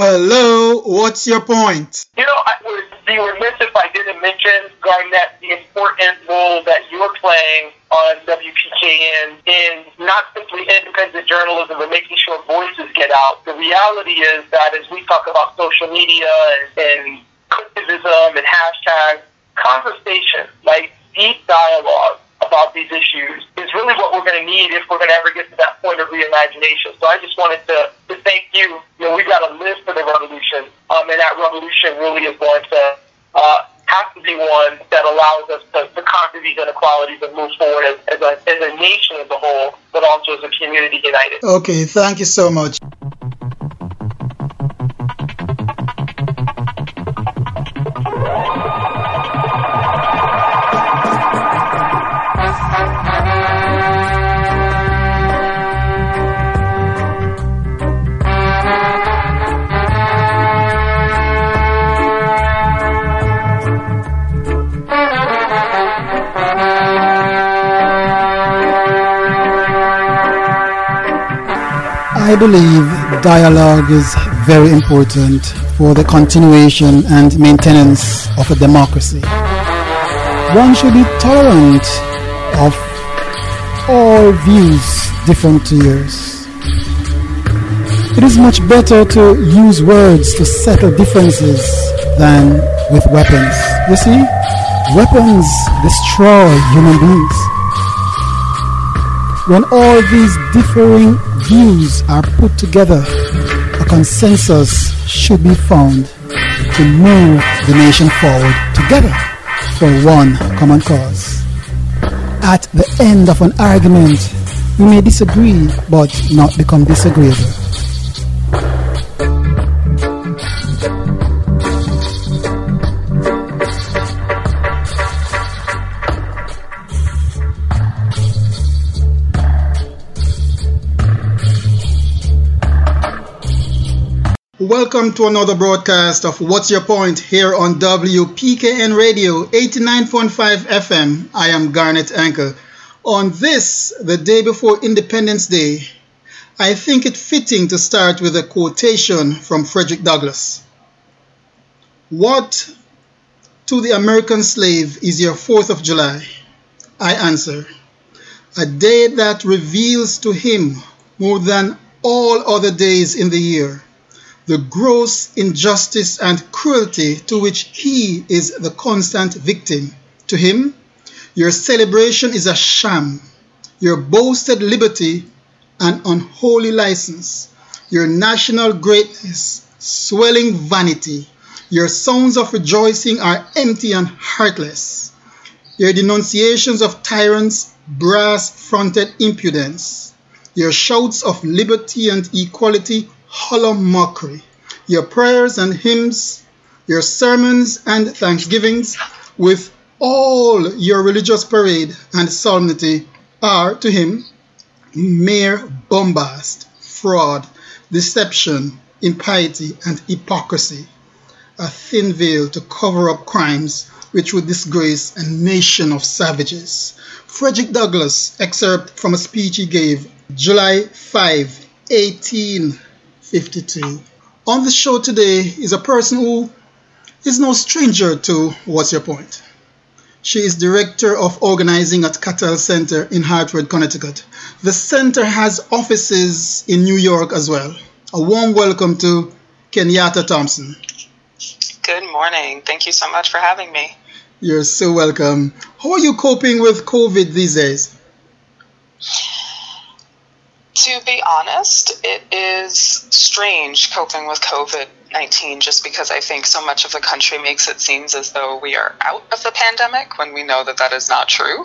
Hello, what's your point? You know, I would be remiss if I didn't mention, Garnet, the important role that you're playing on WPKN in not simply independent journalism, but making sure voices get out. The reality is that as we talk about social media and, and criticism and hashtags, conversation, like deep dialogue, about these issues is really what we're going to need if we're going to ever get to that point of reimagination. So I just wanted to, to thank you. You know, we've got to live for the revolution, um, and that revolution really is going to uh, have to be one that allows us to, to conquer these inequalities and move forward as, as, a, as a nation as a whole, but also as a community united. Okay, thank you so much. I believe dialogue is very important for the continuation and maintenance of a democracy. One should be tolerant of all views different to yours. It is much better to use words to settle differences than with weapons. You see, weapons destroy human beings. When all these differing views are put together, a consensus should be found to move the nation forward together for one common cause. At the end of an argument, we may disagree but not become disagreeable. Welcome to another broadcast of What's Your Point here on WPKN Radio 89.5 FM. I am Garnet Anker. On this, the day before Independence Day, I think it fitting to start with a quotation from Frederick Douglass. What to the American slave is your 4th of July? I answer, a day that reveals to him more than all other days in the year the gross injustice and cruelty to which he is the constant victim. To him, your celebration is a sham, your boasted liberty an unholy license, your national greatness swelling vanity, your sounds of rejoicing are empty and heartless, your denunciations of tyrants brass fronted impudence, your shouts of liberty and equality hollow mockery. Your prayers and hymns, your sermons and thanksgivings, with all your religious parade and solemnity, are to him mere bombast, fraud, deception, impiety, and hypocrisy, a thin veil to cover up crimes which would disgrace a nation of savages. Frederick Douglass, excerpt from a speech he gave July 5, 1852. On the show today is a person who is no stranger to What's Your Point. She is director of organizing at Katal Center in Hartford, Connecticut. The center has offices in New York as well. A warm welcome to Kenyatta Thompson. Good morning. Thank you so much for having me. You're so welcome. How are you coping with COVID these days? To be honest, it is strange coping with COVID 19 just because I think so much of the country makes it seem as though we are out of the pandemic when we know that that is not true.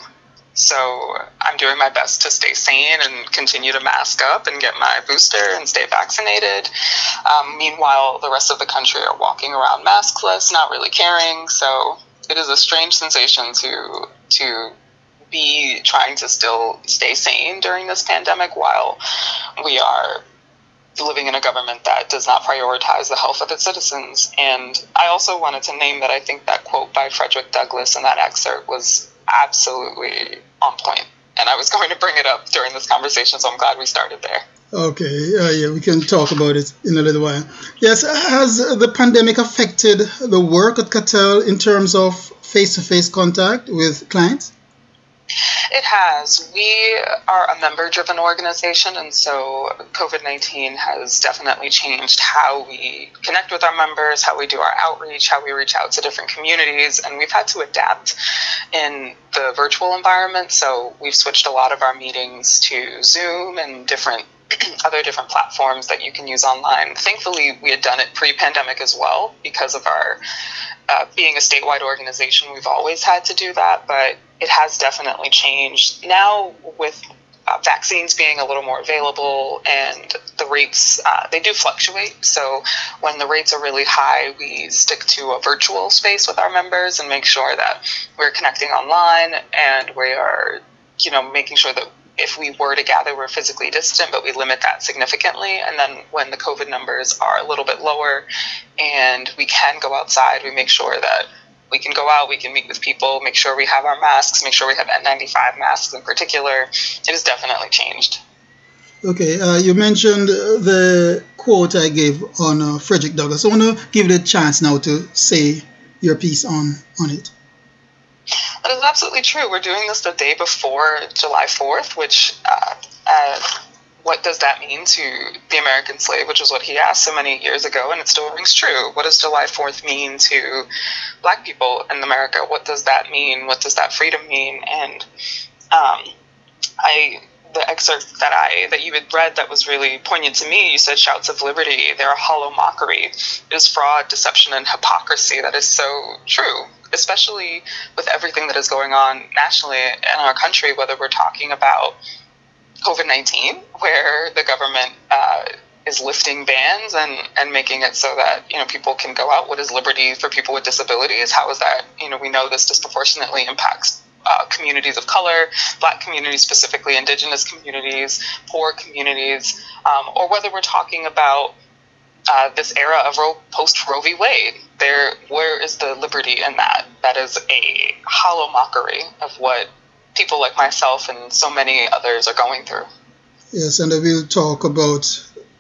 So I'm doing my best to stay sane and continue to mask up and get my booster and stay vaccinated. Um, meanwhile, the rest of the country are walking around maskless, not really caring. So it is a strange sensation to to be trying to still stay sane during this pandemic while we are living in a government that does not prioritize the health of its citizens. And I also wanted to name that I think that quote by Frederick Douglass in that excerpt was absolutely on point. And I was going to bring it up during this conversation, so I'm glad we started there. Okay, uh, yeah, we can talk about it in a little while. Yes, has the pandemic affected the work at Katal in terms of face to face contact with clients? It has. We are a member driven organization, and so COVID 19 has definitely changed how we connect with our members, how we do our outreach, how we reach out to different communities, and we've had to adapt in the virtual environment. So we've switched a lot of our meetings to Zoom and different other different platforms that you can use online. Thankfully, we had done it pre pandemic as well because of our uh, being a statewide organization, we've always had to do that, but it has definitely changed. Now, with uh, vaccines being a little more available and the rates, uh, they do fluctuate. So when the rates are really high, we stick to a virtual space with our members and make sure that we're connecting online and we are, you know, making sure that if we were to gather, we're physically distant, but we limit that significantly. And then when the COVID numbers are a little bit lower and we can go outside, we make sure that we can go out, we can meet with people, make sure we have our masks, make sure we have N95 masks in particular. It has definitely changed. Okay, uh, you mentioned the quote I gave on uh, Frederick Douglass. I want to give you a chance now to say your piece on, on it. That is absolutely true. We're doing this the day before July 4th, which, uh, uh, what does that mean to the American slave, which is what he asked so many years ago, and it still rings true. What does July 4th mean to black people in America? What does that mean? What does that freedom mean? And um, I the excerpt that I that you had read that was really poignant to me. You said shouts of liberty. They're a hollow mockery. It is fraud, deception, and hypocrisy. That is so true especially with everything that is going on nationally in our country, whether we're talking about COVID 19, where the government uh, is lifting bans and, and making it so that you know people can go out. What is liberty for people with disabilities? How is that? You know, we know this disproportionately impacts uh, communities of color, black communities specifically, indigenous communities, poor communities, um, or whether we're talking about uh, this era of Roe, post Roe v. Wade. There, where is the liberty in that? That is a hollow mockery of what people like myself and so many others are going through. Yes, and I will talk about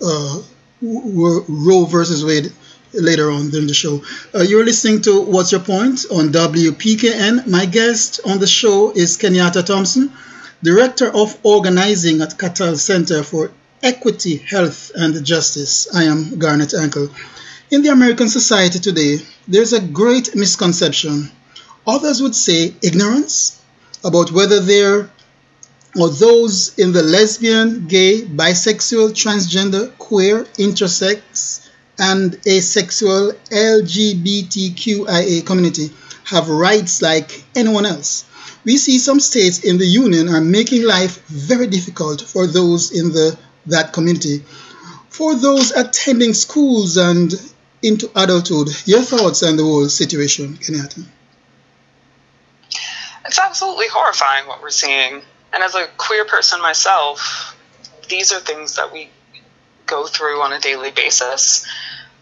uh, Roe versus Wade later on during the show. Uh, you're listening to What's Your Point on WPKN. My guest on the show is Kenyatta Thompson, Director of Organizing at Katal Center for equity, health, and justice. I am Garnet Anker. In the American society today, there's a great misconception. Others would say ignorance about whether there or those in the lesbian, gay, bisexual, transgender, queer, intersex, and asexual LGBTQIA community have rights like anyone else. We see some states in the union are making life very difficult for those in the that community. For those attending schools and into adulthood, your thoughts on the whole situation, Kenyatta? It's absolutely horrifying what we're seeing. And as a queer person myself, these are things that we go through on a daily basis,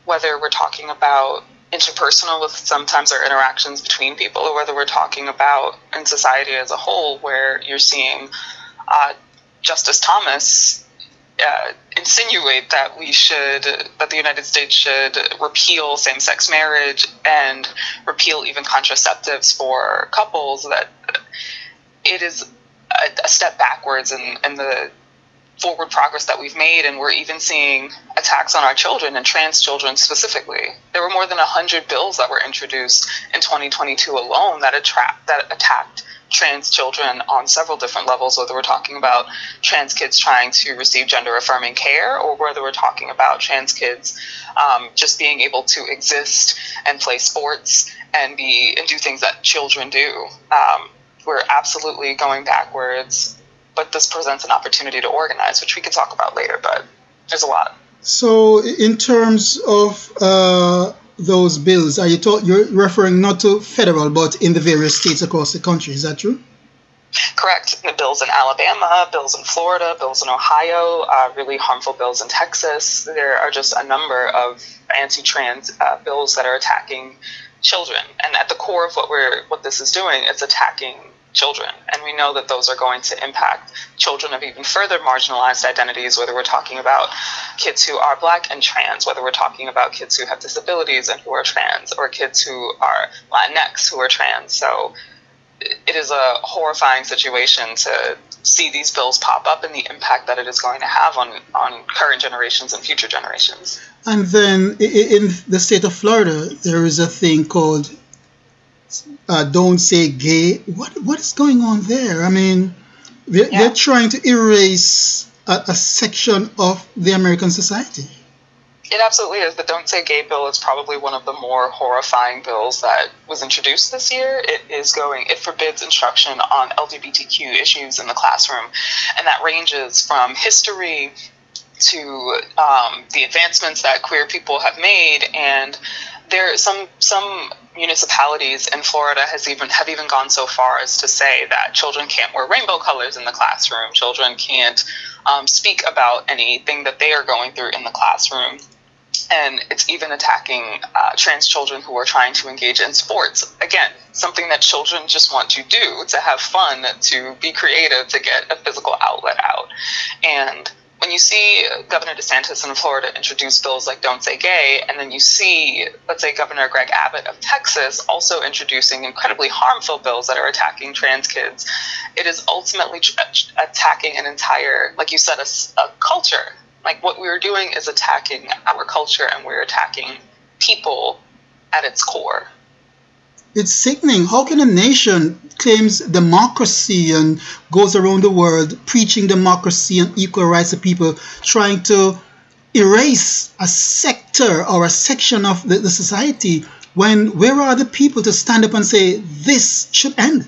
whether we're talking about interpersonal with sometimes our interactions between people, or whether we're talking about in society as a whole, where you're seeing uh, Justice Thomas uh, insinuate that we should, that the United States should repeal same sex marriage and repeal even contraceptives for couples, that it is a, a step backwards in, in the forward progress that we've made, and we're even seeing attacks on our children and trans children specifically. There were more than 100 bills that were introduced in 2022 alone that, attract, that attacked trans children on several different levels, whether we're talking about trans kids trying to receive gender affirming care or whether we're talking about trans kids um, just being able to exist and play sports and be and do things that children do. Um, we're absolutely going backwards, but this presents an opportunity to organize, which we can talk about later, but there's a lot. So, in terms of uh, those bills, are you talk, you're referring not to federal, but in the various states across the country? Is that true? Correct. The bills in Alabama, bills in Florida, bills in Ohio, uh, really harmful bills in Texas. There are just a number of anti-trans uh, bills that are attacking children, and at the core of what we're what this is doing, it's attacking children. And we know that those are going to impact children of even further marginalized identities, whether we're talking about kids who are black and trans, whether we're talking about kids who have disabilities and who are trans, or kids who are Latinx who are trans. So it is a horrifying situation to see these bills pop up and the impact that it is going to have on, on current generations and future generations. And then in the state of Florida, there is a thing called uh, Don't Say Gay. What What is going on there? I mean, they're, yeah. they're trying to erase a, a section of the American society. It absolutely is. The Don't Say Gay bill is probably one of the more horrifying bills that was introduced this year. It is going, it forbids instruction on LGBTQ issues in the classroom, and that ranges from history to um, the advancements that queer people have made and there some some municipalities in Florida has even have even gone so far as to say that children can't wear rainbow colors in the classroom. Children can't um, speak about anything that they are going through in the classroom and it's even attacking uh, trans children who are trying to engage in sports. Again, something that children just want to do to have fun, to be creative, to get a physical outlet out. And when you see Governor DeSantis in Florida introduce bills like Don't Say Gay, and then you see, let's say, Governor Greg Abbott of Texas also introducing incredibly harmful bills that are attacking trans kids, it is ultimately uh, attacking an entire, like you said, a, a culture like what we are doing is attacking our culture and we're attacking people at its core. It's sickening. How can a nation claims democracy and goes around the world preaching democracy and equal rights of people, trying to erase a sector or a section of the, the society when where are the people to stand up and say this should end?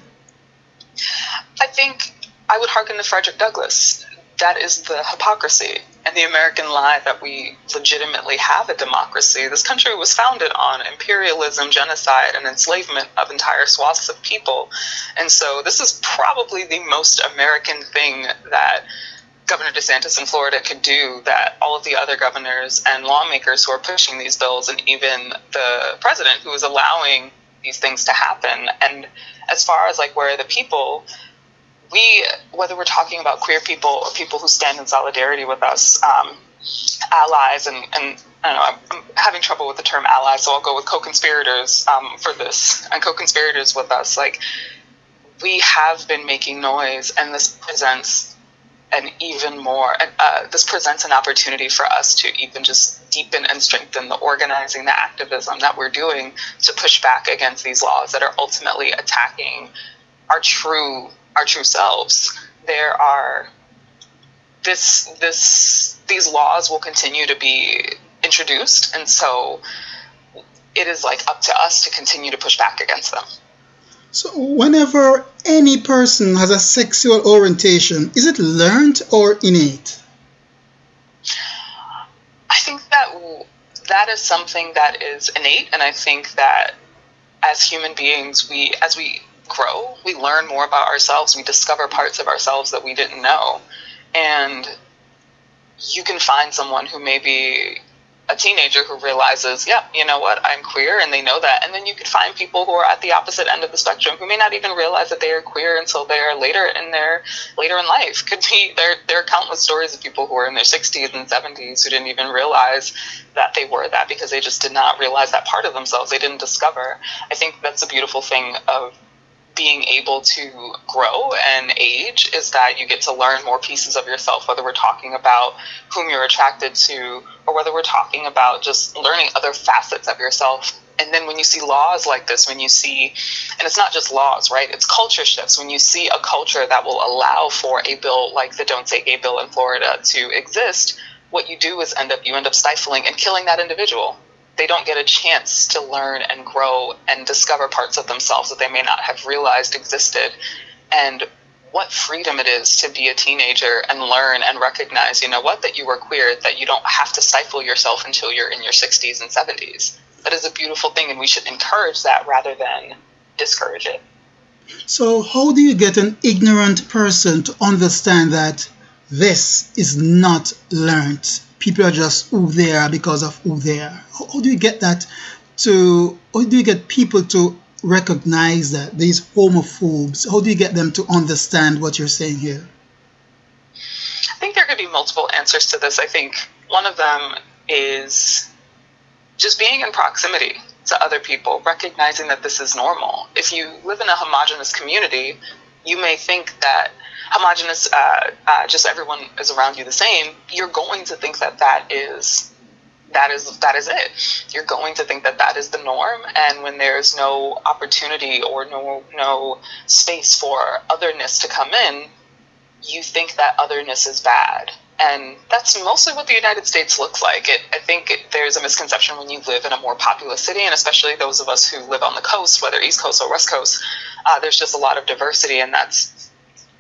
I think I would hearken to Frederick Douglass. That is the hypocrisy and the American lie that we legitimately have a democracy. This country was founded on imperialism, genocide, and enslavement of entire swaths of people. And so this is probably the most American thing that Governor DeSantis in Florida could do that all of the other governors and lawmakers who are pushing these bills, and even the president who is allowing these things to happen. And as far as like where the people, we, whether we're talking about queer people or people who stand in solidarity with us, um, allies, and, and I don't know, I'm, having trouble with the term allies, so I'll go with co-conspirators um, for this, and co-conspirators with us. Like, we have been making noise, and this presents an even more, uh, this presents an opportunity for us to even just deepen and strengthen the organizing, the activism that we're doing to push back against these laws that are ultimately attacking our true our true selves. There are this this these laws will continue to be introduced, and so it is like up to us to continue to push back against them. So, whenever any person has a sexual orientation, is it learned or innate? I think that that is something that is innate, and I think that as human beings, we as we grow, we learn more about ourselves, we discover parts of ourselves that we didn't know. And you can find someone who may be a teenager who realizes, yeah, you know what, I'm queer, and they know that. And then you could find people who are at the opposite end of the spectrum who may not even realize that they are queer until they are later in their later in life. Could be there. There are countless stories of people who are in their 60s and 70s who didn't even realize that they were that because they just did not realize that part of themselves. They didn't discover. I think that's a beautiful thing of being able to grow and age is that you get to learn more pieces of yourself, whether we're talking about whom you're attracted to or whether we're talking about just learning other facets of yourself. And then when you see laws like this, when you see, and it's not just laws, right? It's culture shifts. When you see a culture that will allow for a bill like the Don't Say Gay bill in Florida to exist, what you do is end up, you end up stifling and killing that individual they don't get a chance to learn and grow and discover parts of themselves that they may not have realized existed. And what freedom it is to be a teenager and learn and recognize, you know what, that you were queer, that you don't have to stifle yourself until you're in your 60s and 70s. That is a beautiful thing, and we should encourage that rather than discourage it. So, how do you get an ignorant person to understand that this is not learned? People are just who they are because of who they are. How, do you get that to, how do you get people to recognize that these homophobes? How do you get them to understand what you're saying here? I think there could be multiple answers to this. I think one of them is just being in proximity to other people, recognizing that this is normal. If you live in a homogenous community, you may think that homogenous, uh, uh, just everyone is around you the same. You're going to think that that is that is that is it. You're going to think that that is the norm, and when there's no opportunity or no no space for otherness to come in, you think that otherness is bad and that's mostly what the United States looks like. It, I think it, there's a misconception when you live in a more populous city, and especially those of us who live on the coast, whether East Coast or West Coast, uh, there's just a lot of diversity, and that's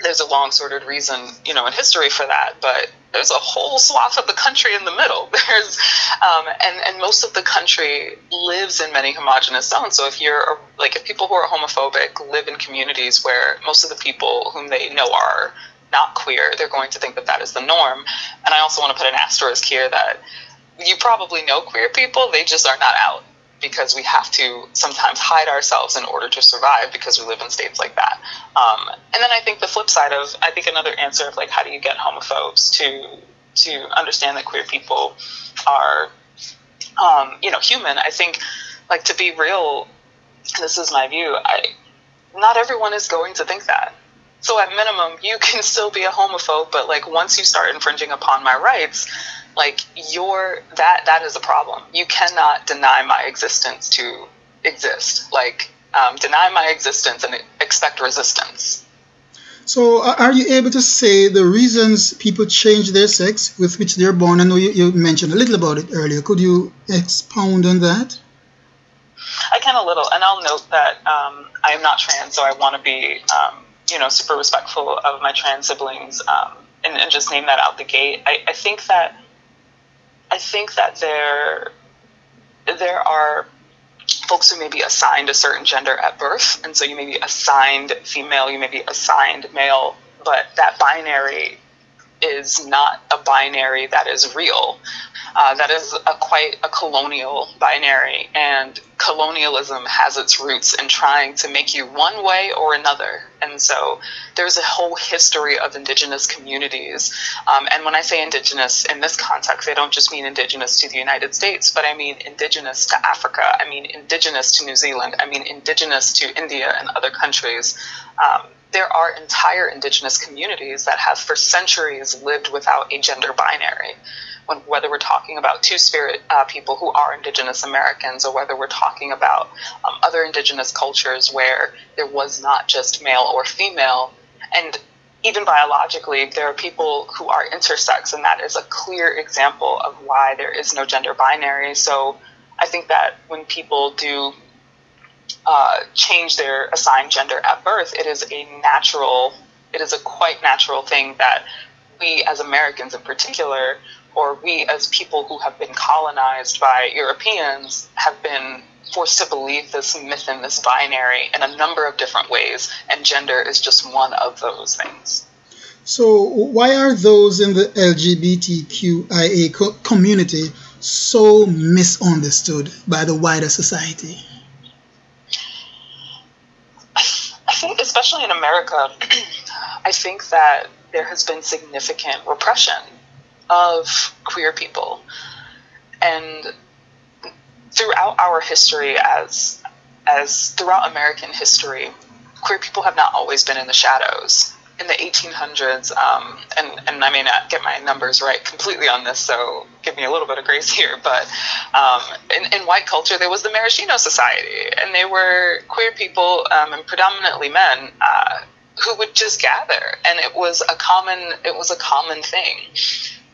there's a long sorted reason, you know, in history for that. But there's a whole swath of the country in the middle. There's um, and and most of the country lives in many homogenous zones. So if you're like if people who are homophobic live in communities where most of the people whom they know are not queer, they're going to think that that is the norm. And I also want to put an asterisk here that you probably know queer people, they just are not out because we have to sometimes hide ourselves in order to survive because we live in states like that. Um, and then I think the flip side of, I think another answer of like, how do you get homophobes to to understand that queer people are, um, you know, human? I think, like, to be real, this is my view. I, not everyone is going to think that. So at minimum, you can still be a homophobe, but like once you start infringing upon my rights, like you're that that is a problem. You cannot deny my existence to exist. Like um, deny my existence and expect resistance. So, are you able to say the reasons people change their sex with which they're born? I know you, you mentioned a little about it earlier. Could you expound on that? I can a little, and I'll note that um, I am not trans, so I want to be um, you know, super respectful of my trans siblings, um, and, and, just name that out the gate. I, I think that I think that there there are folks who may be assigned a certain gender at birth, and so you may be assigned female, you may be assigned male, but that binary is not a binary that is real. Uh, that is a quite a colonial binary, and colonialism has its roots in trying to make you one way or another. And so there's a whole history of indigenous communities. Um, and when I say indigenous in this context, I don't just mean indigenous to the United States, but I mean indigenous to Africa. I mean indigenous to New Zealand. I mean indigenous to India and other countries. Um, there are entire indigenous communities that have for centuries lived without a gender binary. When, whether we're talking about two spirit uh, people who are indigenous Americans or whether we're talking about um, other indigenous cultures where there was not just male or female. And even biologically, there are people who are intersex, and that is a clear example of why there is no gender binary. So I think that when people do uh, change their assigned gender at birth, it is a natural, it is a quite natural thing that we as Americans in particular, or we as people who have been colonized by Europeans, have been forced to believe this myth and this binary in a number of different ways, and gender is just one of those things. So, why are those in the LGBTQIA co- community so misunderstood by the wider society? Think, especially in America, I think that there has been significant repression of queer people. And throughout our history as as throughout American history, queer people have not always been in the shadows in the 1800s, um, and, and I may not get my numbers right completely on this, so give me a little bit of grace here, but um, in, in, white culture, there was the Mattachine Society, and they were queer people, um, and predominantly men, uh, who would just gather, and it was a common, it was a common thing.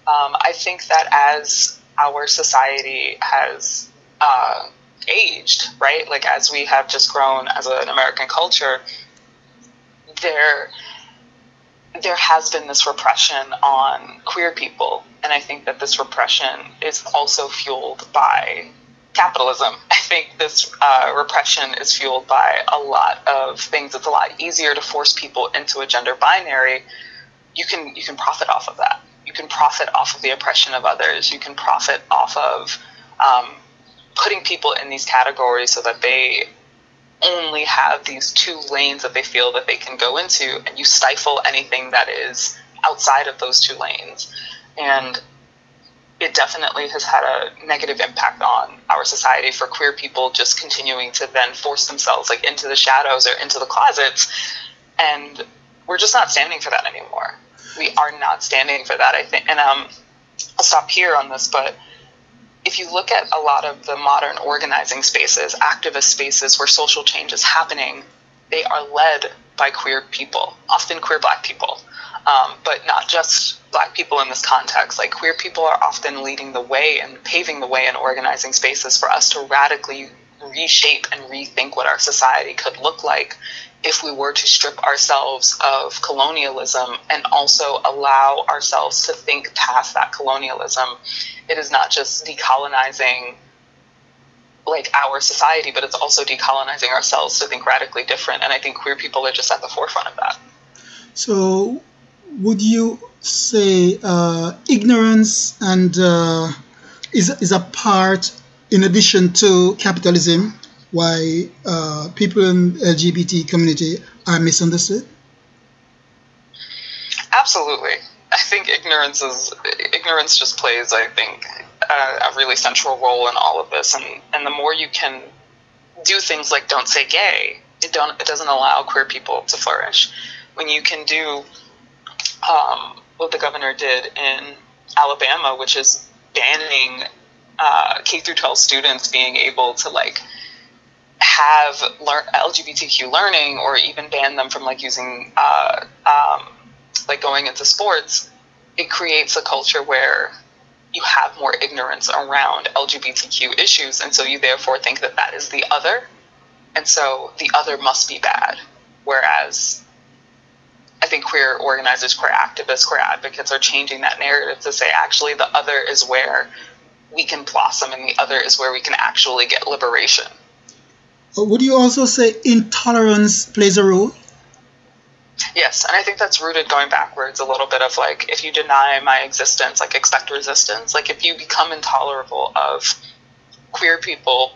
Um, I think that as our society has uh, aged, right, like as we have just grown as an American culture, there there has been this repression on queer people, and I think that this repression is also fueled by capitalism. I think this uh, repression is fueled by a lot of things. It's a lot easier to force people into a gender binary. You can you can profit off of that. You can profit off of the oppression of others. You can profit off of um, putting people in these categories so that they only have these two lanes that they feel that they can go into, and you stifle anything that is outside of those two lanes. And it definitely has had a negative impact on our society for queer people just continuing to then force themselves like into the shadows or into the closets. And we're just not standing for that anymore. We are not standing for that i think. And um i'll stop here on this but if you look at a lot of the modern organizing spaces activist spaces where social change is happening they are led by queer people often queer black people um, but not just black people in this context. Like queer people are often leading the way and paving the way in organizing spaces for us to radically reshape and rethink what our society could look like if we were to strip ourselves of colonialism and also allow ourselves to think past that colonialism. It is not just decolonizing like our society, but it's also decolonizing ourselves to think radically different. And I think queer people are just at the forefront of that. So, would you say uh, ignorance and uh, is is a part in addition to capitalism why uh, people in LGBT community are misunderstood? Absolutely. I think ignorance is ignorance just plays I think a, a really central role in all of this and and the more you can do things like don't say gay it don't it doesn't allow queer people to flourish when you can do um, what the governor did in Alabama, which is banning uh, K through 12 students being able to like have LGBTQ learning, or even ban them from like using uh, um, like going into sports. It creates a culture where you have more ignorance around LGBTQ issues, and so you therefore think that that is the other, and so the other must be bad. Whereas I think queer organizers, queer activists, queer advocates are changing that narrative to say actually the other is where we can blossom and the other is where we can actually get liberation. Would you also say intolerance plays a role? Yes, and I think that's rooted going backwards a little bit of like if you deny my existence, like expect resistance. Like if you become intolerable of queer people,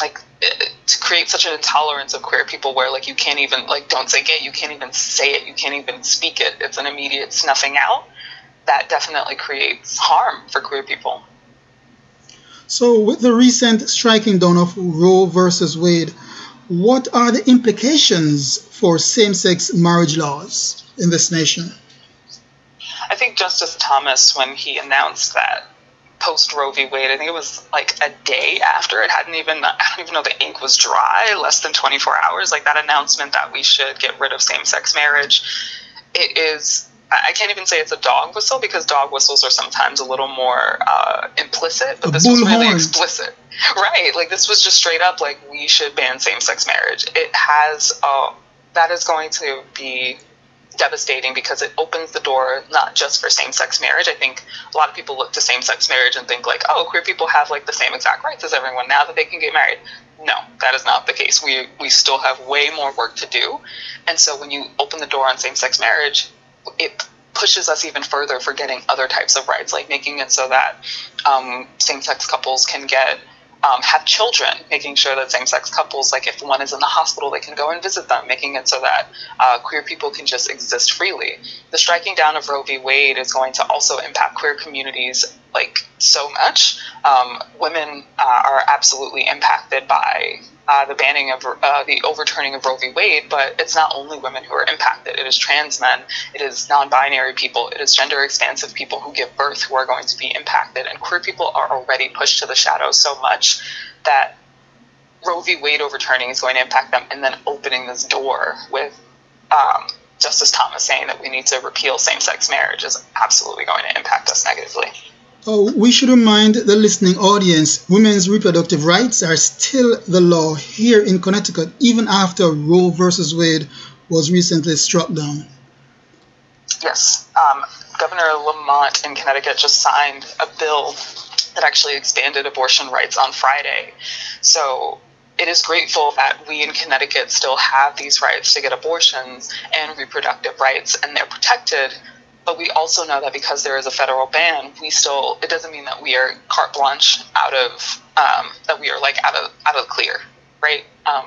like eh, to create such an intolerance of queer people where like you can't even like don't say gay you can't even say it you can't even speak it it's an immediate snuffing out that definitely creates harm for queer people so with the recent striking down of roe versus wade what are the implications for same-sex marriage laws in this nation i think justice thomas when he announced that post Roe v. Wade. I think it was like a day after it hadn't even I don't even know the ink was dry. Less than 24 hours. Like that announcement that we should get rid of same-sex marriage. It is. I can't even say it's a dog whistle because dog whistles are sometimes a little more uh, implicit, but a this was really explicit. Right. Like this was just straight up like we should ban same-sex marriage. It has. Uh, that is going to be devastating because it opens the door not just for same-sex marriage. I think a lot of people look to same-sex marriage and think like, oh, queer people have like the same exact rights as everyone now that they can get married. No, that is not the case. We we still have way more work to do, and so when you open the door on same-sex marriage, it pushes us even further for getting other types of rights, like making it so that um, same-sex couples can get um, have children, making sure that same sex couples, like if one is in the hospital, they can go and visit them, making it so that uh, queer people can just exist freely. The striking down of Roe v. Wade is going to also impact queer communities like so much. Um, women uh, are absolutely impacted by uh, the banning of uh, the overturning of Roe v. Wade, but it's not only women who are impacted. It is trans men, it is non-binary people, it is gender expansive people who give birth who are going to be impacted, and queer people are already pushed to the shadows so much that Roe v. Wade overturning is going to impact them, and then opening this door with um, Justice Thomas saying that we need to repeal same-sex marriage is absolutely going to impact us negatively. Oh, we should remind the listening audience women's reproductive rights are still the law here in Connecticut, even after Roe versus Wade was recently struck down. Yes. Um, Governor Lamont in Connecticut just signed a bill that actually expanded abortion rights on Friday. So it is grateful that we in Connecticut still have these rights to get abortions and reproductive rights, and they're protected but we also know that because there is a federal ban, we still it doesn't mean that we are carte blanche out of um, that we are like out of out of the clear, right? Um,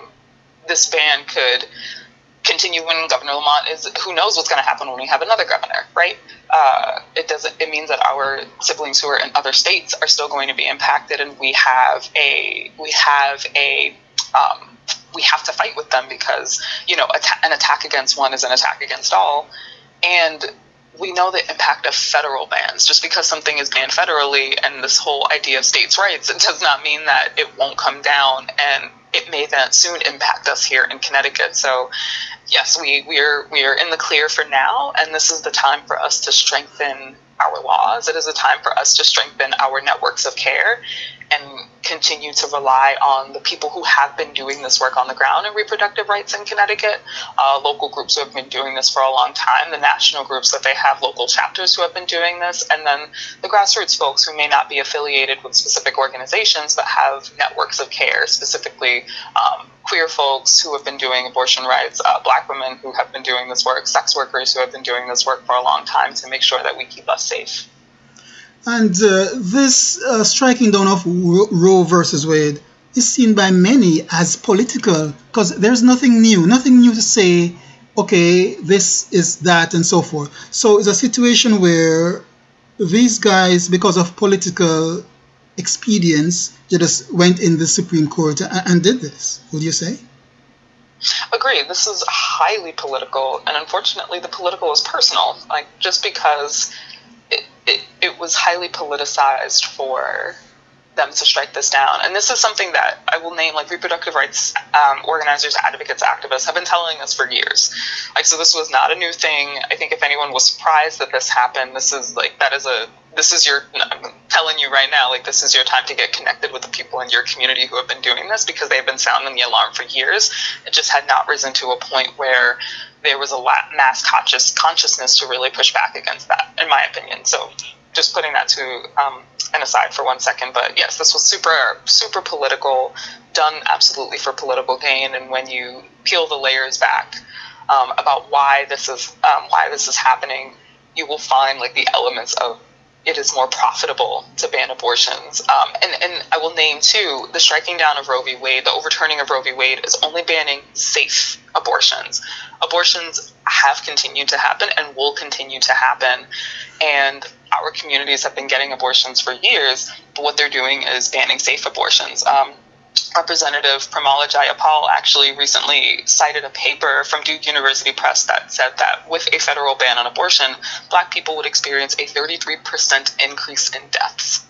this ban could continue when Governor Lamont is. Who knows what's going to happen when we have another governor, right? Uh, it doesn't. It means that our siblings who are in other states are still going to be impacted, and we have a we have a um, we have to fight with them because you know an attack against one is an attack against all, and we know the impact of federal bans. Just because something is banned federally and this whole idea of states' rights, it does not mean that it won't come down and it may then soon impact us here in Connecticut. So, yes, we, we are we are in the clear for now, and this is the time for us to strengthen our laws. It is a time for us to strengthen our networks of care and continue to rely on the people who have been doing this work on the ground in reproductive rights in Connecticut, uh, local groups who have been doing this for a long time, the national groups that they have local chapters who have been doing this, and then the grassroots folks who may not be affiliated with specific organizations but have networks of care, specifically um, queer folks who have been doing abortion rights, uh, black women who have been doing this work, sex workers who have been doing this work for a long time to make sure that we keep us safe. And uh, this uh, striking down of Roe versus Wade is seen by many as political because there's nothing new, nothing new to say, okay, this is that, and so forth. So it's a situation where these guys, because of political expedience, just went in the Supreme Court and, and did this. Would you say? Agree. This is highly political, and unfortunately, the political is personal. Like, just because it, it was highly politicized for them to strike this down. And this is something that I will name like reproductive rights um, organizers, advocates, activists have been telling us for years. Like, so this was not a new thing. I think if anyone was surprised that this happened, this is like, that is a, this is your, I'm telling you right now, like, this is your time to get connected with the people in your community who have been doing this because they've been sounding the alarm for years. It just had not risen to a point where there was a mass conscious consciousness to really push back against that, in my opinion. So just putting that to um, an aside for one second, but yes, this was super super political, done absolutely for political gain. And when you peel the layers back um, about why this is um, why this is happening, you will find like the elements of it is more profitable to ban abortions. Um, and, and I will name too the striking down of Roe v. Wade, the overturning of Roe v. Wade is only banning safe abortions. Abortions have continued to happen and will continue to happen. And our communities have been getting abortions for years, but what they're doing is banning safe abortions. Um, Representative Pramila Jayapal actually recently cited a paper from Duke University Press that said that with a federal ban on abortion, black people would experience a 33% increase in deaths.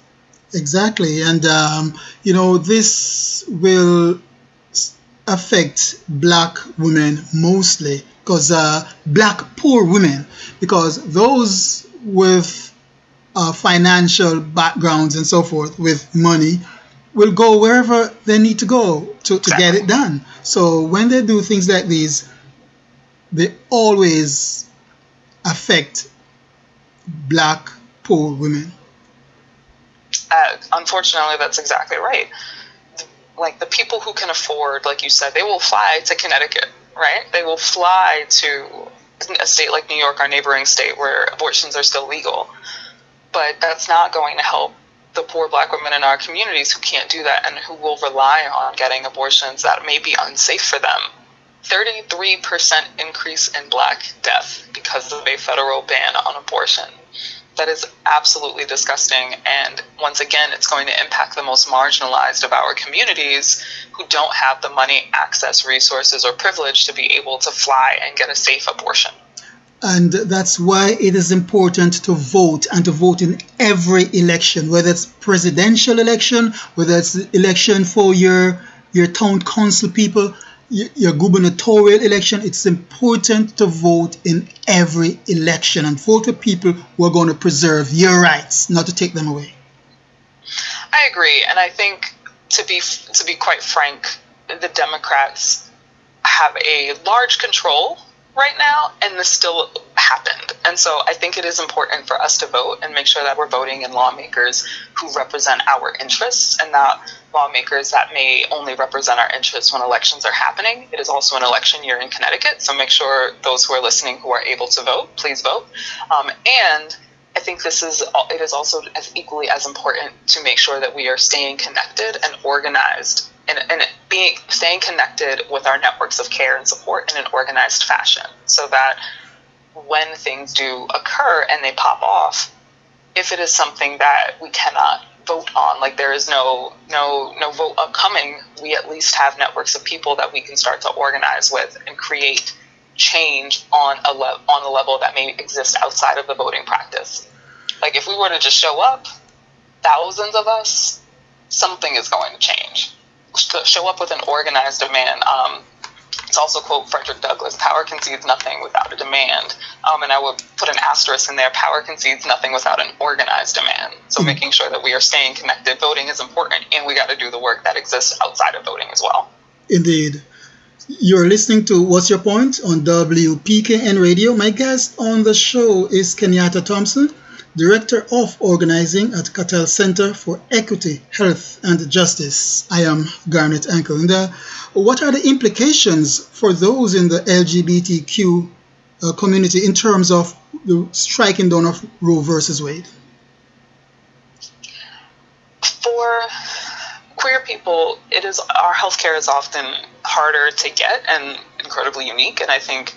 Exactly. And, um, you know, this will affect black women mostly because uh, black poor women, because those with uh, financial backgrounds and so forth, with money, will go wherever they need to go to, to get it done. So when they do things like these, they always affect black poor women. Uh, unfortunately, that's exactly right. Like the people who can afford, like you said, they will fly to Connecticut, right? They will fly to a state like New York, our neighboring state, where abortions are still legal. But that's not going to help the poor black women in our communities who can't do that and who will rely on getting abortions that may be unsafe for them. 33% increase in black death because of a federal ban on abortion. That is absolutely disgusting. And once again, it's going to impact the most marginalized of our communities who don't have the money, access, resources, or privilege to be able to fly and get a safe abortion. And that's why it is important to vote and to vote in every election, whether it's presidential election, whether it's election for your your town council people, your gubernatorial election. It's important to vote in every election and vote for people who are going to preserve your rights, not to take them away. I agree, and I think to be to be quite frank, the Democrats have a large control right now, and this still happened. And so I think it is important for us to vote and make sure that we're voting in lawmakers who represent our interests and not lawmakers that may only represent our interests when elections are happening. It is also an election year in Connecticut, so make sure those who are listening who are able to vote, please vote. Um, and I think this is it is also as equally as important to make sure that we are staying connected and organized and, and being staying connected with our networks of care and support in an organized fashion so that when things do occur and they pop off if it is something that we cannot vote on like there is no no no vote upcoming we at least have networks of people that we can start to organize with and create change on a le- on the level that may exist outside of the voting practice. Like if we were to just show up thousands of us something is going to change show up with an organized demand. Um, it's also quote Frederick Douglass: "Power concedes nothing without a demand." Um, and I would put an asterisk in there: "Power concedes nothing without an organized demand." So mm-hmm. making sure that we are staying connected. Voting is important, and we got to do the work that exists outside of voting as well. Indeed. You're listening to What's Your Point on WPKN Radio. My guest on the show is Kenyatta Thompson. Director of Organizing at Katal Center for Equity, Health and Justice. I am Garnet Anker. And uh, what are the implications for those in the LGBTQ uh, community in terms of the striking down of Roe versus Wade? For queer people, it is our healthcare is often harder to get and incredibly unique, and I think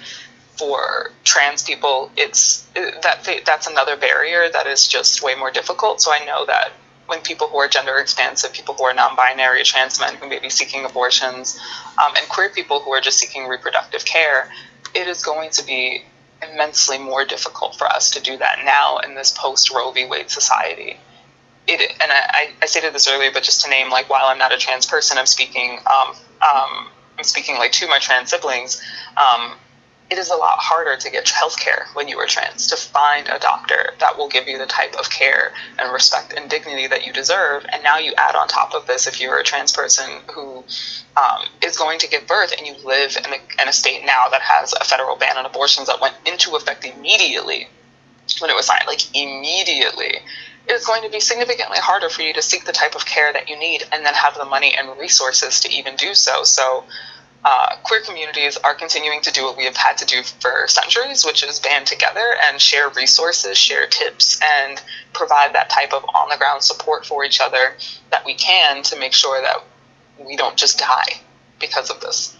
for trans people, it's that that's another barrier that is just way more difficult. So I know that when people who are gender expansive, people who are non-binary, trans men who may be seeking abortions, um, and queer people who are just seeking reproductive care, it is going to be immensely more difficult for us to do that now in this post Roe v. Wade society. It, and I, I stated this earlier, but just to name, like, while I'm not a trans person, I'm speaking, um, um, I'm speaking like to my trans siblings. Um, it is a lot harder to get health care when you are trans, to find a doctor that will give you the type of care and respect and dignity that you deserve. And now you add on top of this, if you're a trans person who um, is going to give birth and you live in a, in a state now that has a federal ban on abortions that went into effect immediately when it was signed, like immediately, it is going to be significantly harder for you to seek the type of care that you need and then have the money and resources to even do so. So, uh, queer communities are continuing to do what we have had to do for centuries, which is band together and share resources, share tips, and provide that type of on the ground support for each other that we can to make sure that we don't just die because of this.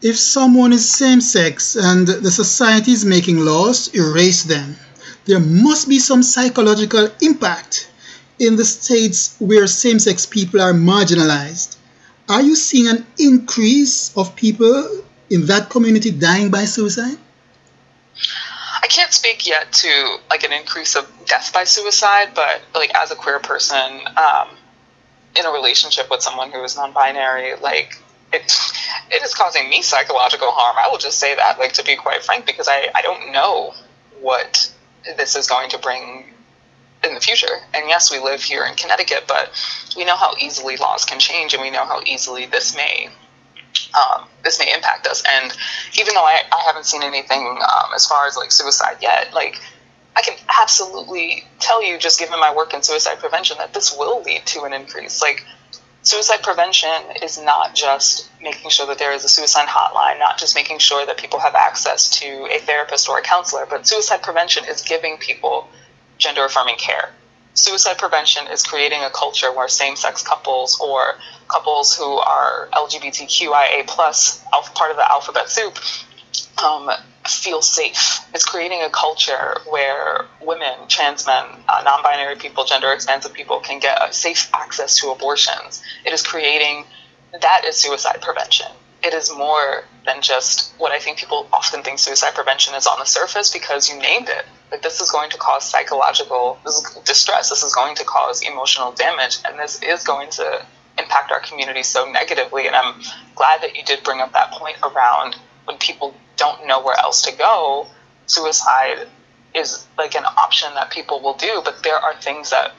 If someone is same sex and the society is making laws erase them, there must be some psychological impact in the states where same sex people are marginalized are you seeing an increase of people in that community dying by suicide? I can't speak yet to like an increase of death by suicide, but like as a queer person um, in a relationship with someone who is non-binary, like it it is causing me psychological harm. I will just say that, like to be quite frank, because I I don't know what this is going to bring in the future. And yes, we live here in Connecticut, but we know how easily laws can change, and we know how easily this may um, this may impact us. And even though I, I haven't seen anything um, as far as like suicide yet, like I can absolutely tell you, just given my work in suicide prevention, that this will lead to an increase. Like suicide prevention is not just making sure that there is a suicide hotline, not just making sure that people have access to a therapist or a counselor, but suicide prevention is giving people gender affirming care. Suicide prevention is creating a culture where same sex couples or couples who are LGBTQIA plus, part of the alphabet soup, um, feel safe. It's creating a culture where women, trans men, uh, non binary people, gender expansive people can get safe access to abortions. It is creating that is suicide prevention. It is more than just what I think people often think suicide prevention is on the surface because you named it like this is going to cause psychological distress. This is going to cause emotional damage and this is going to impact our community so negatively and i'm glad that you did bring up that point around when people don't know where else to go suicide is like an option that people will do but there are things that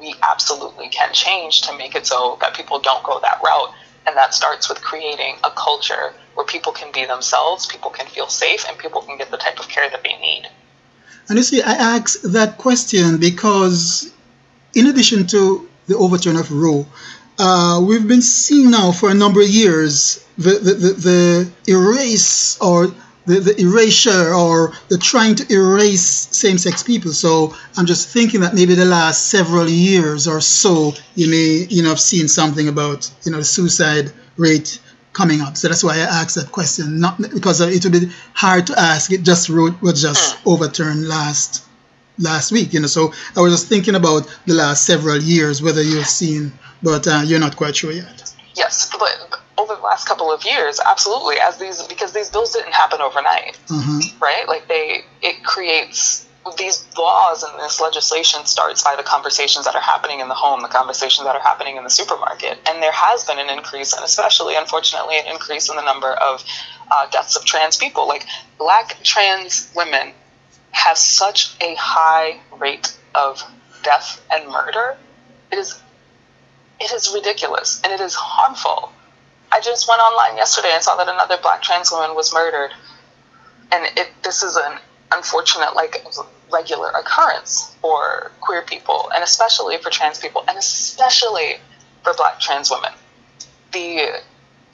we absolutely can change to make it so that people don't go that route and that starts with creating a culture where people can be themselves people can feel safe and people can get the type of care that they need and you see, I ask that question because, in addition to the overturn of Roe, uh, we've been seeing now for a number of years the, the, the, the erase or the, the erasure or the trying to erase same-sex people. So I'm just thinking that maybe the last several years or so, you may you know have seen something about you know the suicide rate coming up. So that's why I asked that question, not because it would be hard to ask. It just wrote, was just hmm. overturned last last week, you know. So I was just thinking about the last several years, whether you've seen, but uh, you're not quite sure yet. Yes, but over the last couple of years, absolutely, as these because these bills didn't happen overnight, mm-hmm. right? Like they, it creates these laws and this legislation starts by the conversations that are happening in the home, the conversations that are happening in the supermarket, and there has been an increase, and especially, unfortunately, an increase in the number of uh, deaths of trans people. Like black trans women have such a high rate of death and murder. It is, it is ridiculous, and it is harmful I just went online yesterday and saw that another black trans woman was murdered. And it, this is an unfortunate, like, regular occurrence for queer people, and especially for trans people, and especially for black trans women. The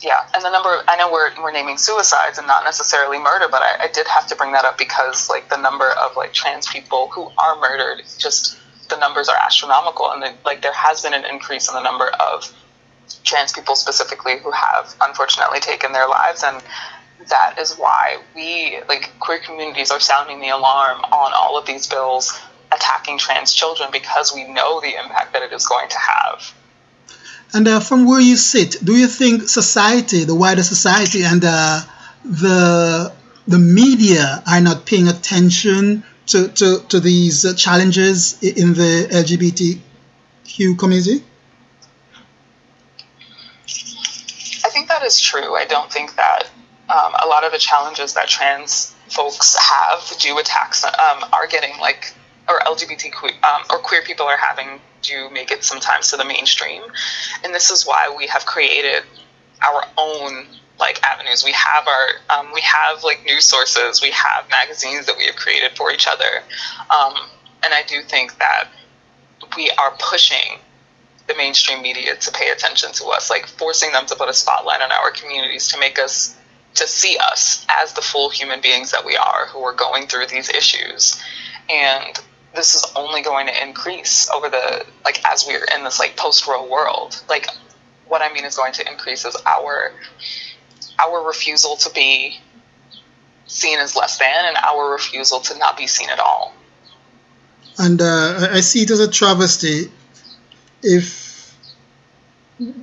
yeah, and the number I know we're we're naming suicides and not necessarily murder, but I, I did have to bring that up because like the number of like trans people who are murdered, just the numbers are astronomical, and like there has been an increase in the number of trans people specifically who have unfortunately taken their lives and that is why we like queer communities are sounding the alarm on all of these bills attacking trans children because we know the impact that it is going to have and uh, from where you sit do you think society the wider society and uh, the the media are not paying attention to, to, to these uh, challenges in the lgbtq community I think that is true. I don't think that um, a lot of the challenges that trans folks have do attacks um, are getting like or LGBT um, or queer people are having to make it sometimes to the mainstream, and this is why we have created our own like avenues. We have our um, we have like news sources. We have magazines that we have created for each other, um, and I do think that we are pushing the mainstream media to pay attention to us, like forcing them to put a spotlight on our communities to make us to see us as the full human beings that we are who are going through these issues. And this is only going to increase over the like as we're in this like post Roe world. Like what I mean is going to increase is our our refusal to be seen as less than and our refusal to not be seen at all. And uh, I see it as a travesty if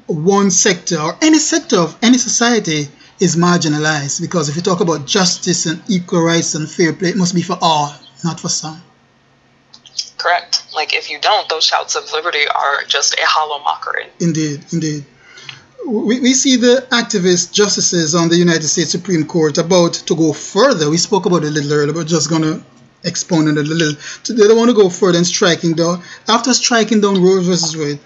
one sector or any sector of any society is marginalized because if you talk about justice and equal rights and fair play, it must be for all, not for some. Correct. Like if you don't, those shouts of liberty are just a hollow mockery. Indeed, indeed. We, we see the activist justices on the United States Supreme Court about to go further. We spoke about it a little earlier, but just gonna expound on it a little. They don't want to go further in striking down. After striking down Roe versus Wade,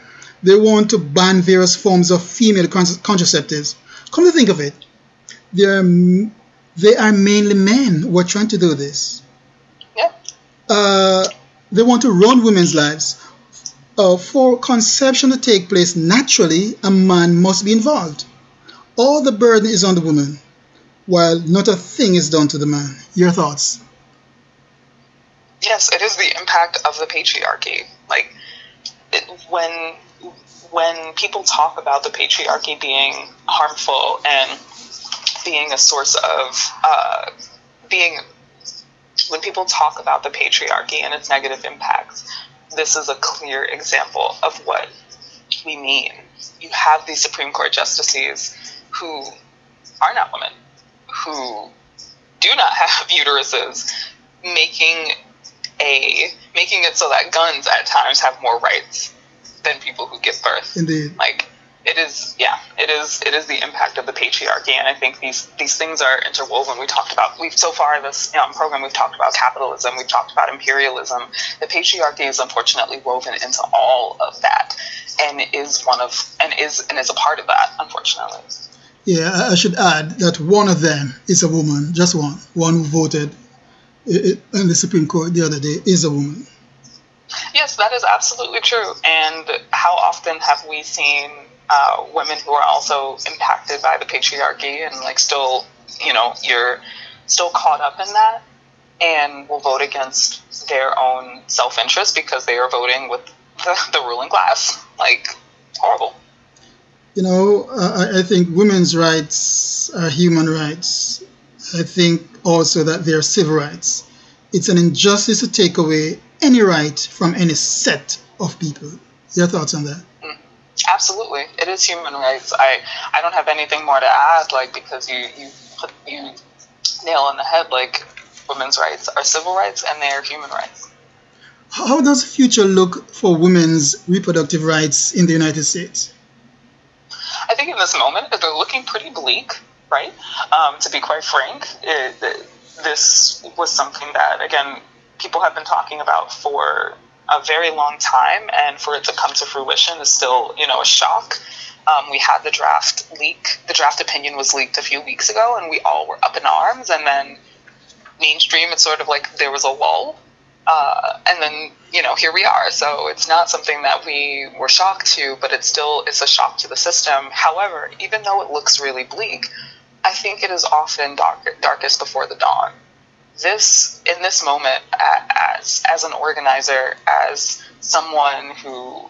they want to ban various forms of female contraceptives. Come to think of it, they are, they are mainly men who are trying to do this. Yeah. Uh, they want to run women's lives. Uh, for conception to take place naturally, a man must be involved. All the burden is on the woman, while not a thing is done to the man. Your thoughts? Yes, it is the impact of the patriarchy. Like it, when when people talk about the patriarchy being harmful and being a source of uh, being when people talk about the patriarchy and its negative impacts, this is a clear example of what we mean. You have these Supreme Court justices who are not women, who do not have uteruses, making a making it so that guns at times have more rights than people who give birth. Indeed. Like it is yeah, it is it is the impact of the patriarchy and I think these these things are interwoven. We talked about we've so far this um, program we've talked about capitalism, we've talked about imperialism. The patriarchy is unfortunately woven into all of that and is one of and is and is a part of that, unfortunately. Yeah, I should add that one of them is a woman, just one, one who voted in the Supreme Court the other day is a woman. Yes, that is absolutely true. And how often have we seen uh, women who are also impacted by the patriarchy and like still, you know, you're still caught up in that and will vote against their own self interest because they are voting with the, the ruling class. Like, horrible. You know, I, I think women's rights are human rights. I think also that they are civil rights. It's an injustice to take away any right from any set of people. Your thoughts on that? Absolutely, it is human rights. I I don't have anything more to add, like because you you put you nail on the head. Like women's rights are civil rights and they are human rights. How does the future look for women's reproductive rights in the United States? I think in this moment they're looking pretty bleak, right? Um, to be quite frank, it, it, this was something that again people have been talking about for a very long time, and for it to come to fruition is still, you know, a shock. Um, we had the draft leak. The draft opinion was leaked a few weeks ago, and we all were up in arms. And then mainstream, it's sort of like there was a lull. Uh, and then you know here we are. So it's not something that we were shocked to, but it's still it's a shock to the system. However, even though it looks really bleak, I think it is often dark, darkest before the dawn this in this moment as as an organizer as someone who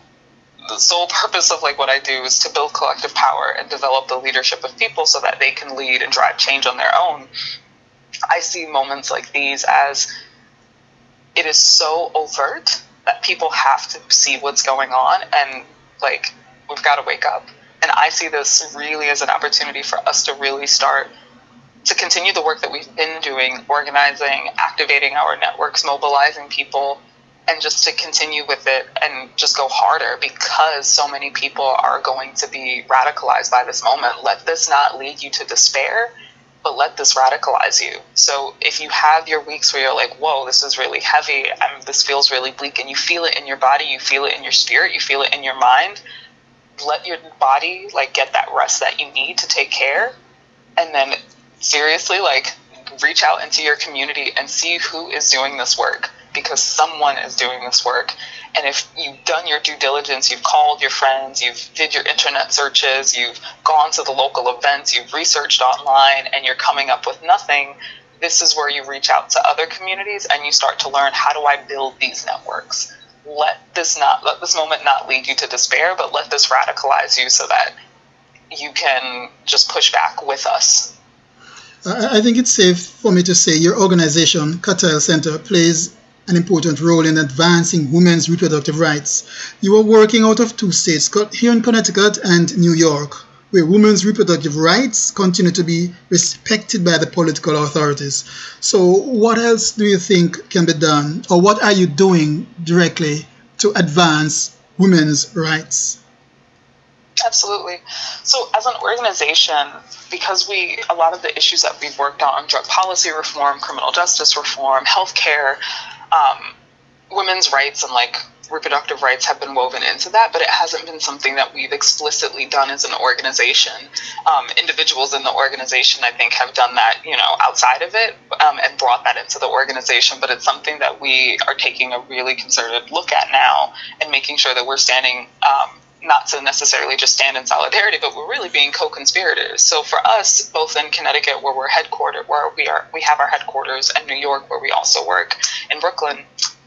the sole purpose of like what I do is to build collective power and develop the leadership of people so that they can lead and drive change on their own. I see moments like these as it is so overt that people have to see what's going on and like we've got to wake up. And I see this really as an opportunity for us to really start to continue the work that we've been doing, organizing, activating our networks, mobilizing people, and just to continue with it and just go harder because so many people are going to be radicalized by this moment. Let this not lead you to despair, but let this radicalize you. So if you have your weeks where you're like, whoa, this is really heavy, and this feels really bleak, and you feel it in your body, you feel it in your spirit, you feel it in your mind, let your body like get that rest that you need to take care and then seriously, like, reach out into your community and see who is doing this work because someone is doing this work. And if you've done your due diligence, you've called your friends, you've did your internet searches, you've gone to the local events, you've researched online, and you're coming up with nothing, this is where you reach out to other communities and you start to learn how do I build these networks. Let this not let this moment not lead you to despair, but let this radicalize you so that you can just push back with us I think it's safe for me to say your organization, Katal Center, plays an important role in advancing women's reproductive rights. You are working out of two states, here in Connecticut and New York, where women's reproductive rights continue to be respected by the political authorities. So, what else do you think can be done, or what are you doing directly to advance women's rights? Absolutely. So, as an organization, because we a lot of the issues that we've worked on drug policy reform, criminal justice reform, healthcare, um, women's rights, and like reproductive rights have been woven into that, but it hasn't been something that we've explicitly done as an organization. Um, individuals in the organization, I think, have done that, you know, outside of it um, and brought that into the organization. But it's something that we are taking a really concerted look at now and making sure that we're standing um, not to necessarily just stand in solidarity, but we're really being co-conspirators. So for us, both in Connecticut, where we're headquartered, where we are, we have our headquarters, and New York, where we also work, in Brooklyn,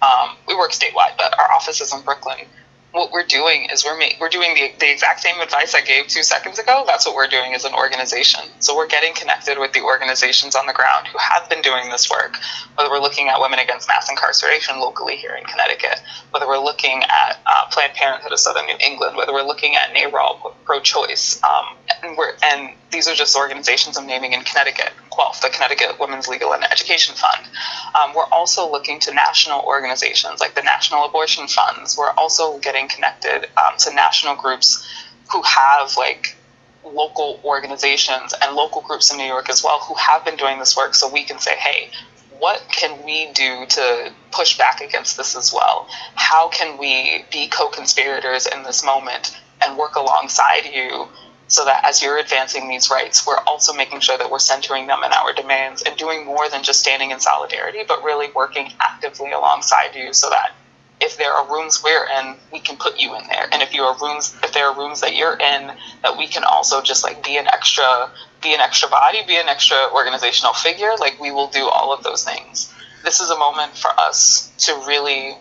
um, we work statewide, but our office is in Brooklyn what we're doing is we're ma- we're doing the, the exact same advice I gave two seconds ago. That's what we're doing as an organization. So we're getting connected with the organizations on the ground who have been doing this work. Whether we're looking at women against mass incarceration locally here in Connecticut, whether we're looking at uh, Planned Parenthood of Southern New England, whether we're looking at NARAL pro-choice, um, and we're and these are just organizations I'm naming in Connecticut. CWEALF, the Connecticut Women's Legal and Education Fund. Um, we're also looking to national organizations like the National Abortion Funds. We're also getting connected um, to national groups who have like local organizations and local groups in New York as well who have been doing this work so we can say, hey, what can we do to push back against this as well? How can we be co conspirators in this moment and work alongside you so that as you're advancing these rights, we're also making sure that we're centering them in our demands and doing more than just standing in solidarity, but really working actively alongside you so that if there are rooms we're in, we can put you in there. And if you are rooms, if there are rooms that you're in, that we can also just like be an extra be an extra body, be an extra organizational figure. Like we will do all of those things. This is a moment for us to really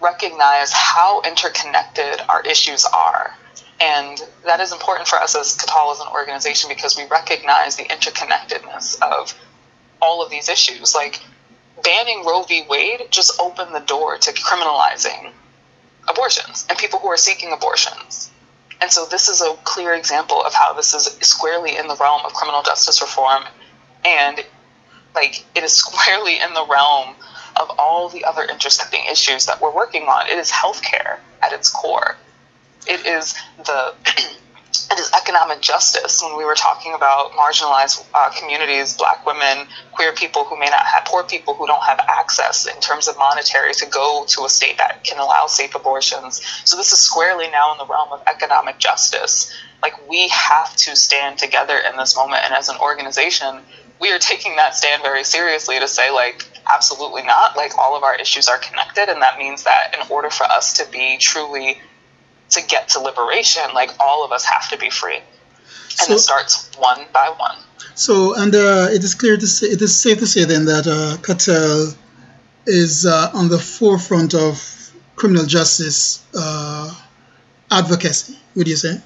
recognize how interconnected our issues are. And that is important for us as Katal as an organization because we recognize the interconnectedness of all of these issues. Like banning Roe v. Wade just opened the door to criminalizing abortions and people who are seeking abortions. And so this is a clear example of how this is squarely in the realm of criminal justice reform and like it is squarely in the realm of all the other intersecting issues that we're working on. It is healthcare at its core. It is the it is economic justice when we were talking about marginalized uh, communities, black women, queer people who may not have, poor people who don't have access in terms of monetary to go to a state that can allow safe abortions. So this is squarely now in the realm of economic justice. Like we have to stand together in this moment, and as an organization, we are taking that stand very seriously to say like absolutely not. Like all of our issues are connected, and that means that in order for us to be truly to get to liberation, like all of us have to be free, and so, it starts one by one. So, and uh, it is clear to say, it is safe to say then that uh, is uh, on the forefront of criminal justice uh, advocacy. Would you say?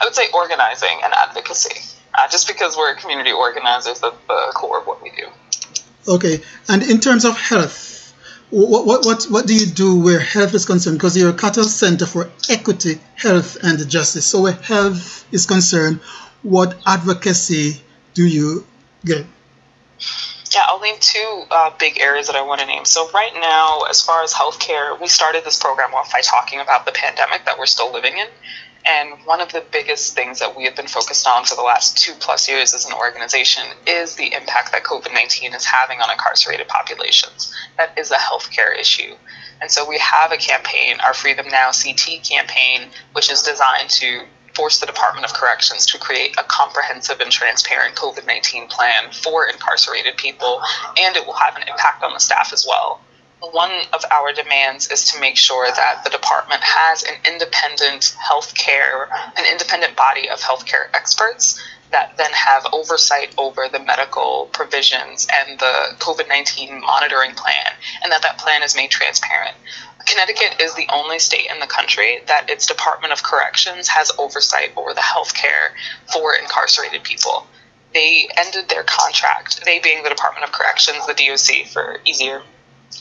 I would say organizing and advocacy. Uh, just because we're community organizers, the, the core of what we do. Okay, and in terms of health, what, what, what, what do you do where health is concerned? Because you're a Katal Center for Equity, Health, and Justice. So, where health is concerned, what advocacy do you get? Yeah, I'll name two uh, big areas that I want to name. So, right now, as far as healthcare, we started this program off by talking about the pandemic that we're still living in. And one of the biggest things that we have been focused on for the last two plus years as an organization is the impact that COVID 19 is having on incarcerated populations. That is a healthcare issue. And so we have a campaign, our Freedom Now CT campaign, which is designed to force the Department of Corrections to create a comprehensive and transparent COVID 19 plan for incarcerated people, and it will have an impact on the staff as well one of our demands is to make sure that the department has an independent healthcare, an independent body of healthcare experts that then have oversight over the medical provisions and the COVID 19 monitoring plan, and that that plan is made transparent. Connecticut is the only state in the country that its Department of Corrections has oversight over the healthcare for incarcerated people. They ended their contract, they being the Department of Corrections, the DOC for easier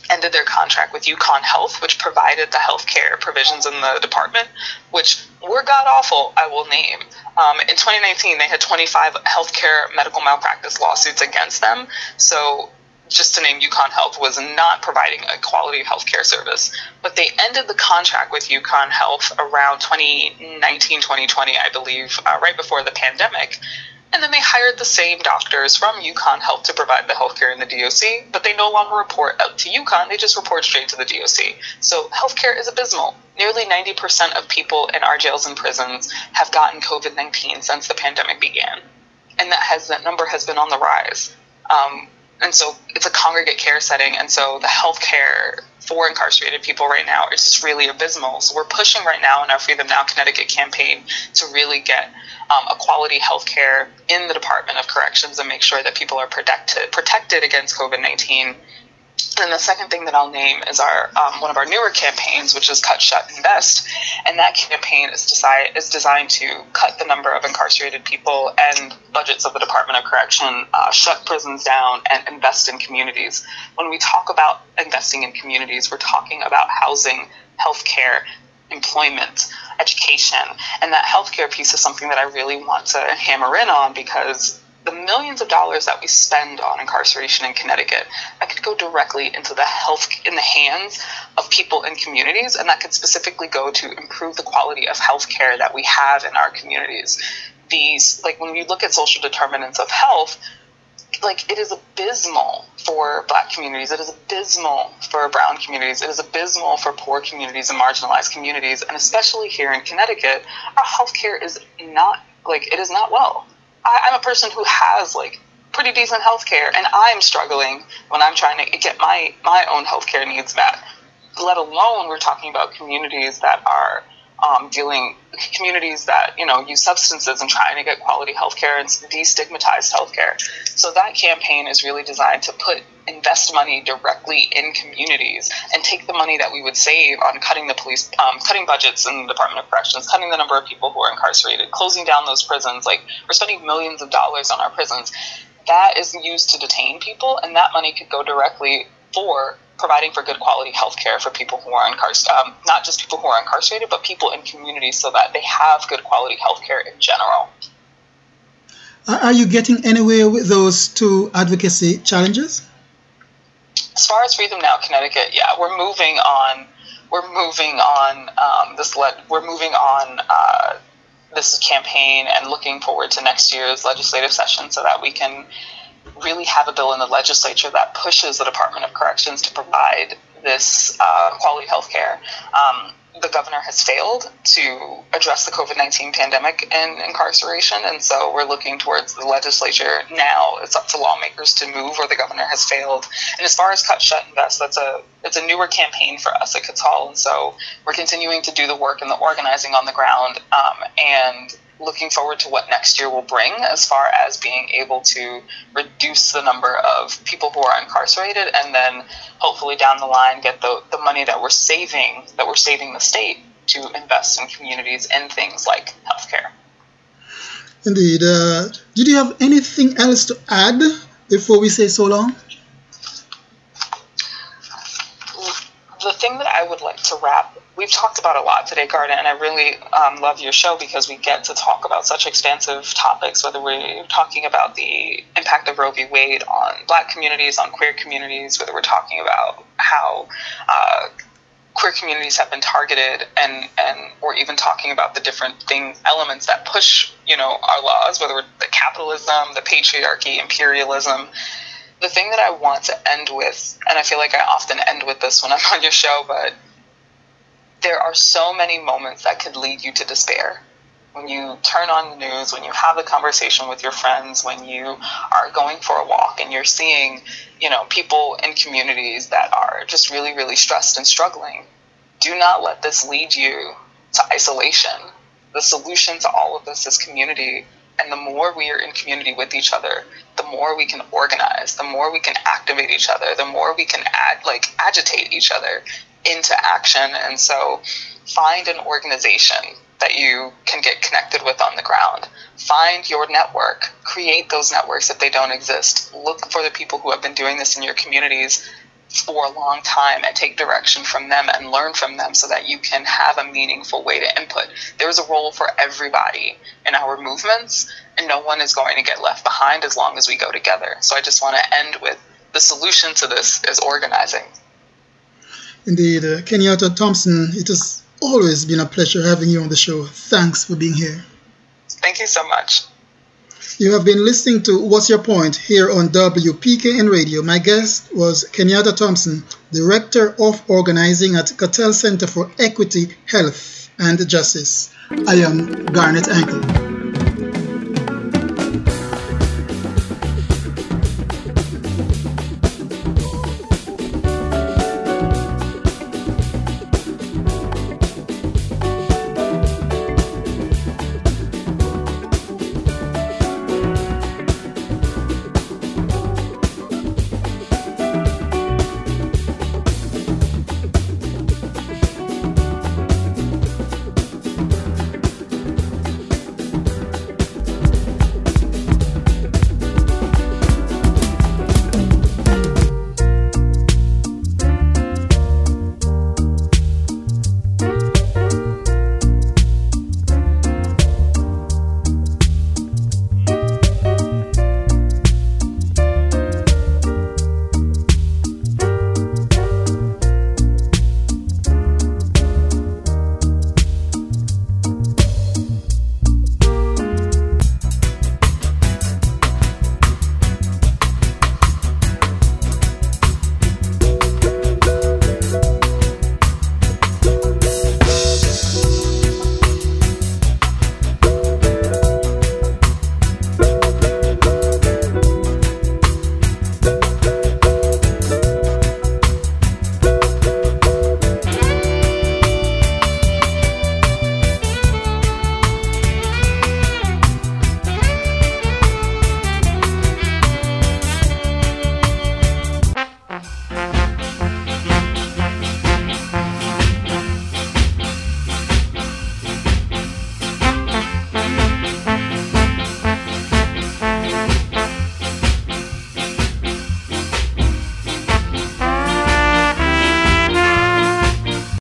ended their contract with UConn Health, which provided the healthcare provisions in the department, which were god awful, I will name. Um, in 2019, they had 25 healthcare medical malpractice lawsuits against them. So, just to name UConn Health, was not providing a quality healthcare service. But they ended the contract with UConn Health around 2019, 2020, I believe, uh, right before the pandemic. And then they hired the same doctors from UConn Health to provide the healthcare in the DOC, but they no longer report out to UConn, they just report straight to the DOC. So healthcare is abysmal. Nearly 90% of people in our jails and prisons have gotten COVID 19 since the pandemic began. And that has that number has been on the rise. Um, and so it's a congregate care setting, and so the healthcare for incarcerated people right now is just really abysmal. So we're pushing right now in our Freedom Now Connecticut campaign to really get um, a quality health care in the Department of Corrections and make sure that people are protected protected against COVID nineteen. And the second thing that I'll name is our um, one of our newer campaigns, which is Cut, Shut, Invest, and that campaign is designed is designed to cut the number of incarcerated people and budgets of the Department of Correction, uh, shut prisons down, and invest in communities. When we talk about investing in communities, we're talking about housing, healthcare, employment, education. And that healthcare piece is something that I really want to hammer in on because the millions of dollars that we spend on incarceration in Connecticut that could go directly into the health in the hands of people in communities and that could specifically go to improve the quality of health care that we have in our communities. These like when you look at social determinants of health, like it is abysmal for black communities it is abysmal for brown communities it is abysmal for poor communities and marginalized communities and especially here in connecticut our healthcare is not like it is not well I, i'm a person who has like pretty decent healthcare and i'm struggling when i'm trying to get my my own healthcare needs met let alone we're talking about communities that are um, dealing communities that you know use substances and trying to get quality healthcare and destigmatized healthcare. So that campaign is really designed to put invest money directly in communities and take the money that we would save on cutting the police, um, cutting budgets in the Department of Corrections, cutting the number of people who are incarcerated, closing down those prisons. Like we're spending millions of dollars on our prisons. That is used to detain people, and that money could go directly for providing for good quality health care for people who are incarcerated, um, not just people who are incarcerated, but people in communities so that they have good quality health care in general. Are you getting anywhere with those two advocacy challenges? As far as Freedom Now Connecticut, yeah, we're moving on. We're moving on um, this. Le- we're moving on uh, this campaign and looking forward to next year's legislative session so that we can really have a bill in the legislature that pushes the Department of Corrections to provide this uh, quality health care. Um, the governor has failed to address the COVID 19 pandemic and incarceration, and so we're looking towards the legislature now. It's up to lawmakers to move where the governor has failed. And as far as Cut, Shut, Invest, that's a it's a newer campaign for us at Katal, and so we're continuing to do the work and the organizing on the ground. Um, and looking forward to what next year will bring as far as being able to reduce the number of people who are incarcerated and then hopefully down the line get the, the money that we're saving that we're saving the state to invest in communities in things like healthcare. Indeed. Uh, did you have anything else to add before we say so long? The thing that I would like to wrap we've talked about a lot today, Garnet, and I really um, love your show because we get to talk about such expansive topics, whether we're talking about the impact of Roe v. Wade on black communities, on queer communities, whether we're talking about how uh, queer communities have been targeted and, and or even talking about the different things elements that push you know our laws whether it's the capitalism the patriarchy imperialism the thing that i want to end with and i feel like i often end with this when i'm on your show but there are so many moments that could lead you to despair. When you turn on the news, when you have a conversation with your friends, when you are going for a walk and you're seeing, you know, people in communities that are just really, really stressed and struggling, do not let this lead you to isolation. The solution to all of this is community. And the more we are in community with each other, the more we can organize, the more we can activate each other, the more we can add, like agitate each other into action. And so find an organization that you can get connected with on the ground. Find your network. Create those networks if they don't exist. Look for the people who have been doing this in your communities for a long time and take direction from them and learn from them so that you can have a meaningful way to input. There's a role for everybody in our movements, and no one is going to get left behind as long as we go together. So I just want to end with the solution to this is organizing. Indeed, uh, Kenyatta Thompson, it has always been a pleasure having you on the show. Thanks for being here. Thank you so much. You have been listening to What's Your Point here on WPKN Radio. My guest was Kenyatta Thompson, Director of Organizing at Katal Center for Equity, Health and Justice. I am Garnet Anker.